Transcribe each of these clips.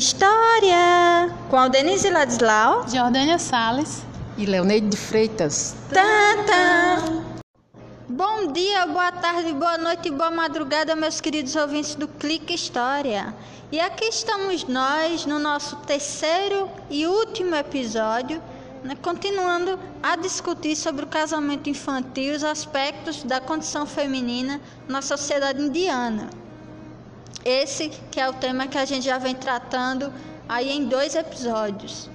História com a Denise Ladislau, Jordânia Salles e Leoneide de Freitas. Tanta. Bom dia, boa tarde, boa noite e boa madrugada, meus queridos ouvintes do Clique História. E aqui estamos nós no nosso terceiro e último episódio, né, continuando a discutir sobre o casamento infantil e os aspectos da condição feminina na sociedade indiana. Esse que é o tema que a gente já vem tratando aí em dois episódios.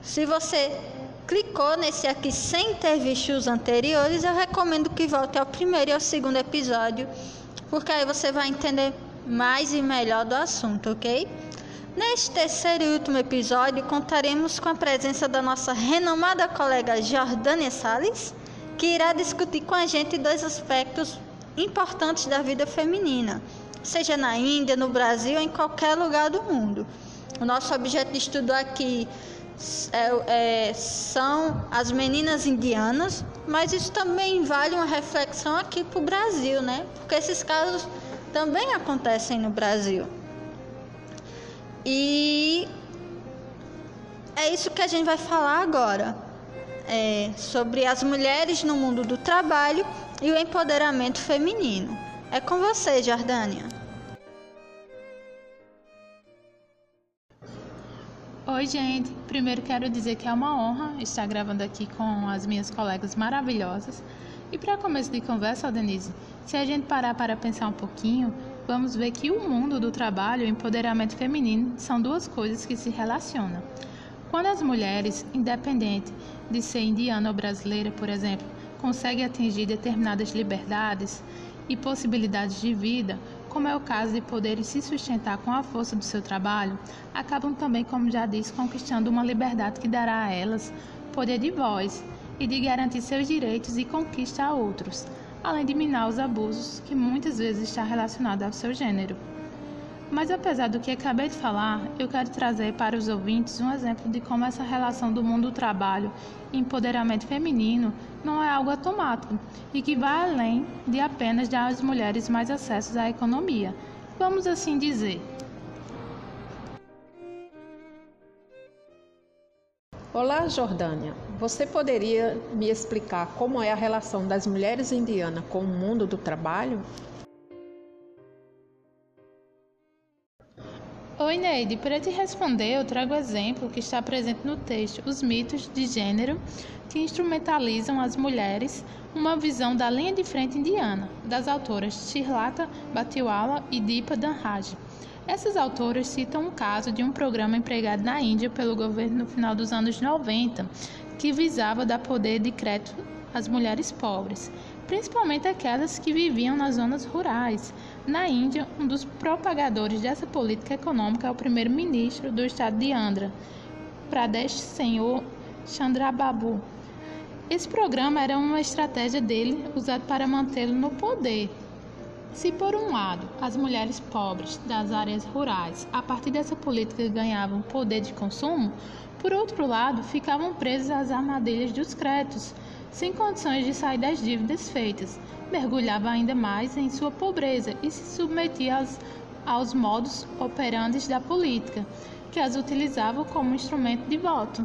Se você clicou nesse aqui sem ter visto os anteriores, eu recomendo que volte ao primeiro e ao segundo episódio, porque aí você vai entender mais e melhor do assunto, ok? Neste terceiro e último episódio, contaremos com a presença da nossa renomada colega Jordânia Salles, que irá discutir com a gente dois aspectos importantes da vida feminina seja na Índia, no Brasil, em qualquer lugar do mundo. O nosso objeto de estudo aqui é, é, são as meninas indianas, mas isso também vale uma reflexão aqui para o Brasil, né? Porque esses casos também acontecem no Brasil. E é isso que a gente vai falar agora. É, sobre as mulheres no mundo do trabalho e o empoderamento feminino. É com você, Jordânia. Oi, gente. Primeiro quero dizer que é uma honra estar gravando aqui com as minhas colegas maravilhosas. E para começo de conversa, Denise, se a gente parar para pensar um pouquinho, vamos ver que o mundo do trabalho e o empoderamento feminino são duas coisas que se relacionam. Quando as mulheres, independente de ser indiana ou brasileira, por exemplo, conseguem atingir determinadas liberdades, e possibilidades de vida, como é o caso de poderem se sustentar com a força do seu trabalho, acabam também, como já disse, conquistando uma liberdade que dará a elas poder de voz e de garantir seus direitos e conquista a outros, além de minar os abusos que muitas vezes está relacionado ao seu gênero. Mas apesar do que acabei de falar, eu quero trazer para os ouvintes um exemplo de como essa relação do mundo do trabalho e empoderamento feminino não é algo automático e que vai além de apenas dar às mulheres mais acessos à economia. Vamos assim dizer. Olá, Jordânia. Você poderia me explicar como é a relação das mulheres indianas com o mundo do trabalho? Para te responder, eu trago o exemplo que está presente no texto, os mitos de gênero que instrumentalizam as mulheres, uma visão da linha de frente indiana, das autoras Shirlata Batiwala e Deepa Danraj. Essas autoras citam um caso de um programa empregado na Índia pelo governo no final dos anos 90, que visava dar poder de crédito às mulheres pobres principalmente aquelas que viviam nas zonas rurais. Na Índia, um dos propagadores dessa política econômica é o primeiro-ministro do estado de Andhra Pradesh, senhor Chandrababu. Esse programa era uma estratégia dele usada para mantê-lo no poder. Se por um lado as mulheres pobres das áreas rurais, a partir dessa política ganhavam poder de consumo, por outro lado ficavam presas às armadilhas dos créditos, sem condições de sair das dívidas feitas, mergulhava ainda mais em sua pobreza e se submetia aos, aos modos operantes da política, que as utilizava como instrumento de voto.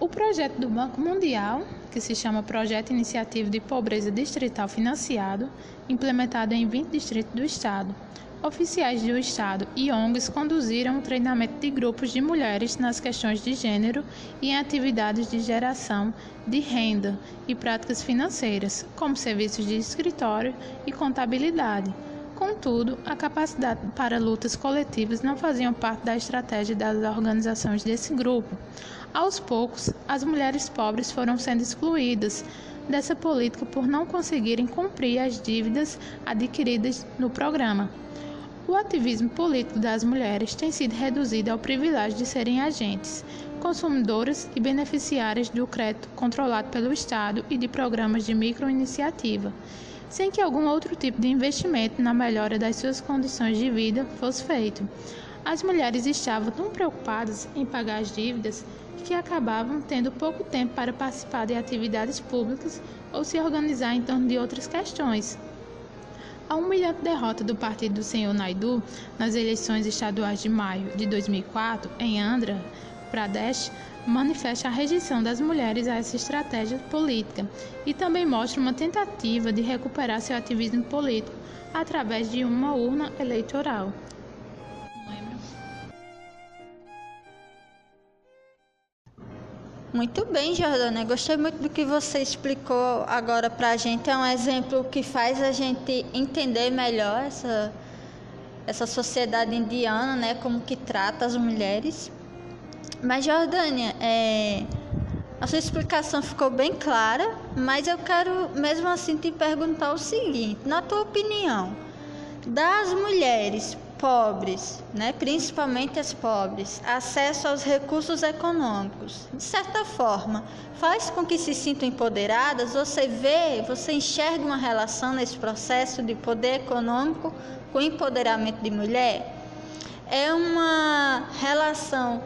O projeto do Banco Mundial, que se chama Projeto Iniciativo de Pobreza Distrital Financiado, implementado em 20 distritos do Estado, Oficiais do Estado e ONGs conduziram o treinamento de grupos de mulheres nas questões de gênero e em atividades de geração de renda e práticas financeiras, como serviços de escritório e contabilidade. Contudo, a capacidade para lutas coletivas não faziam parte da estratégia das organizações desse grupo. Aos poucos, as mulheres pobres foram sendo excluídas dessa política por não conseguirem cumprir as dívidas adquiridas no programa. O ativismo político das mulheres tem sido reduzido ao privilégio de serem agentes, consumidoras e beneficiárias do crédito controlado pelo Estado e de programas de microiniciativa, sem que algum outro tipo de investimento na melhora das suas condições de vida fosse feito. As mulheres estavam tão preocupadas em pagar as dívidas que acabavam tendo pouco tempo para participar de atividades públicas ou se organizar em torno de outras questões. A humilhante derrota do partido do senhor Naidu nas eleições estaduais de maio de 2004 em Andhra Pradesh manifesta a rejeição das mulheres a essa estratégia política e também mostra uma tentativa de recuperar seu ativismo político através de uma urna eleitoral. Muito bem, Jordana. Gostei muito do que você explicou agora para a gente. É um exemplo que faz a gente entender melhor essa, essa sociedade indiana, né? Como que trata as mulheres. Mas, Jordânia, é, a sua explicação ficou bem clara, mas eu quero mesmo assim te perguntar o seguinte: na tua opinião, das mulheres pobres, né, principalmente as pobres, acesso aos recursos econômicos, de certa forma, faz com que se sintam empoderadas? Você vê, você enxerga uma relação nesse processo de poder econômico com empoderamento de mulher? É uma relação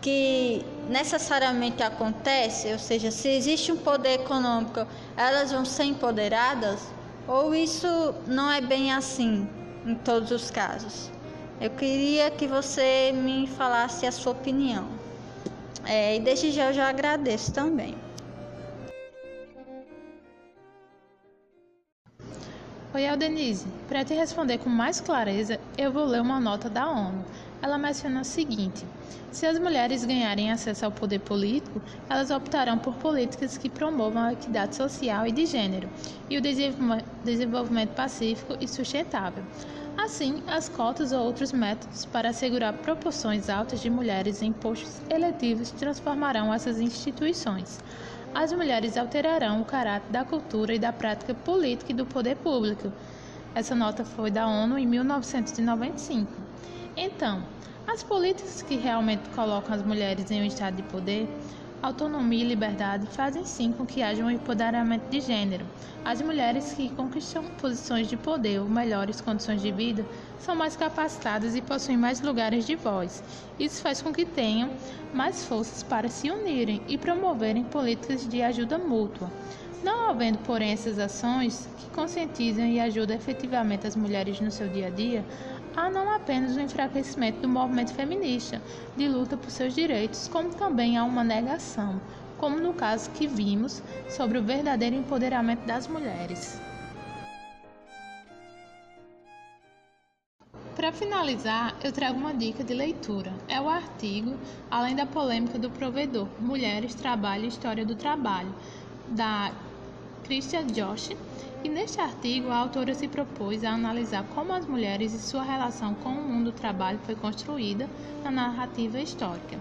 que necessariamente acontece, ou seja, se existe um poder econômico, elas vão ser empoderadas? Ou isso não é bem assim em todos os casos? Eu queria que você me falasse a sua opinião. É, e desde já eu já agradeço também. Oi, Aldenise. Para te responder com mais clareza, eu vou ler uma nota da ONU. Ela menciona o seguinte: se as mulheres ganharem acesso ao poder político, elas optarão por políticas que promovam a equidade social e de gênero e o desenvolvimento pacífico e sustentável. Assim, as cotas ou outros métodos para assegurar proporções altas de mulheres em postos eletivos transformarão essas instituições. As mulheres alterarão o caráter da cultura e da prática política e do poder público. Essa nota foi da ONU em 1995. Então, as políticas que realmente colocam as mulheres em um estado de poder Autonomia e liberdade fazem sim com que haja um empoderamento de gênero. As mulheres que conquistam posições de poder ou melhores condições de vida são mais capacitadas e possuem mais lugares de voz. Isso faz com que tenham mais forças para se unirem e promoverem políticas de ajuda mútua. Não havendo, porém, essas ações que conscientizam e ajudam efetivamente as mulheres no seu dia a dia, há não apenas o enfraquecimento do movimento feminista de luta por seus direitos, como também há uma negação, como no caso que vimos sobre o verdadeiro empoderamento das mulheres. Para finalizar, eu trago uma dica de leitura. É o artigo Além da polêmica do provedor: Mulheres, Trabalho e História do Trabalho, da Christian Josh, e neste artigo, a autora se propôs a analisar como as mulheres e sua relação com o mundo do trabalho foi construída na narrativa histórica.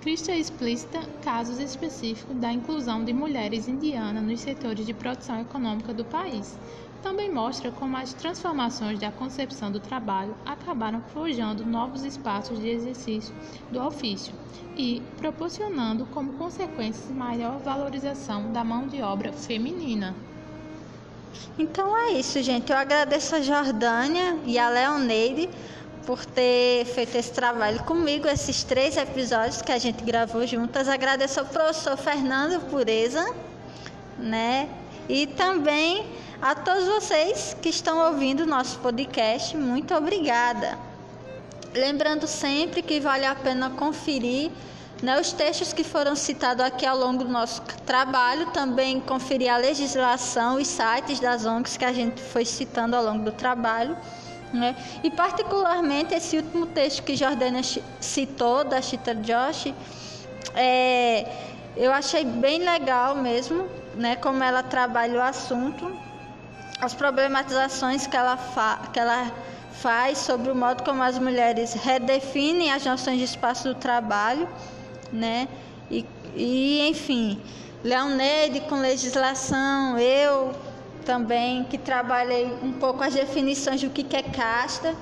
Christian explícita casos específicos da inclusão de mulheres indianas nos setores de produção econômica do país. Também mostra como as transformações da concepção do trabalho acabaram forjando novos espaços de exercício do ofício e proporcionando como consequência maior valorização da mão de obra feminina. Então é isso, gente. Eu agradeço a Jordânia e a Leoneide por ter feito esse trabalho comigo, esses três episódios que a gente gravou juntas. Agradeço ao professor Fernando Pureza, né? E também a todos vocês que estão ouvindo o nosso podcast. Muito obrigada. Lembrando sempre que vale a pena conferir né, os textos que foram citados aqui ao longo do nosso trabalho, também conferir a legislação, os sites das ONGs que a gente foi citando ao longo do trabalho. Né? E particularmente esse último texto que Jordana citou, da Chita Josh, é, eu achei bem legal mesmo, né, como ela trabalha o assunto, as problematizações que ela, que ela faz sobre o modo como as mulheres redefinem as noções de espaço do trabalho né? E, e enfim, Leoneide com legislação, eu também que trabalhei um pouco as definições do que é casta,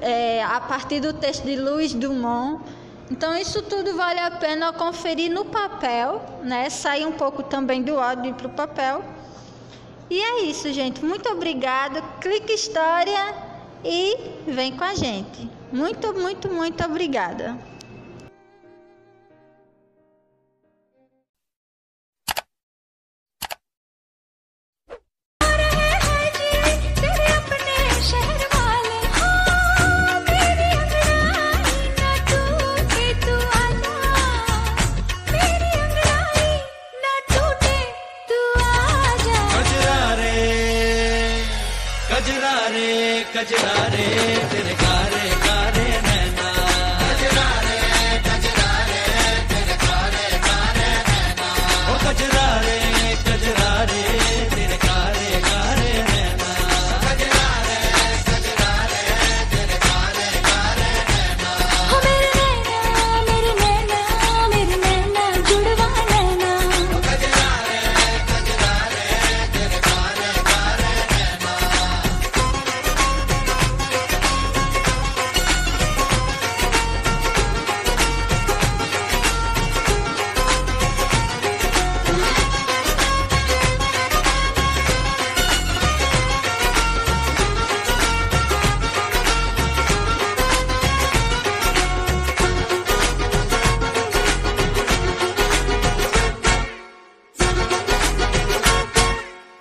é, a partir do texto de Luiz Dumont. Então isso tudo vale a pena conferir no papel, né? Sair um pouco também do áudio para o papel. E é isso, gente. Muito obrigada. Clique história e vem com a gente. Muito, muito, muito obrigada. कजरा रे तेरे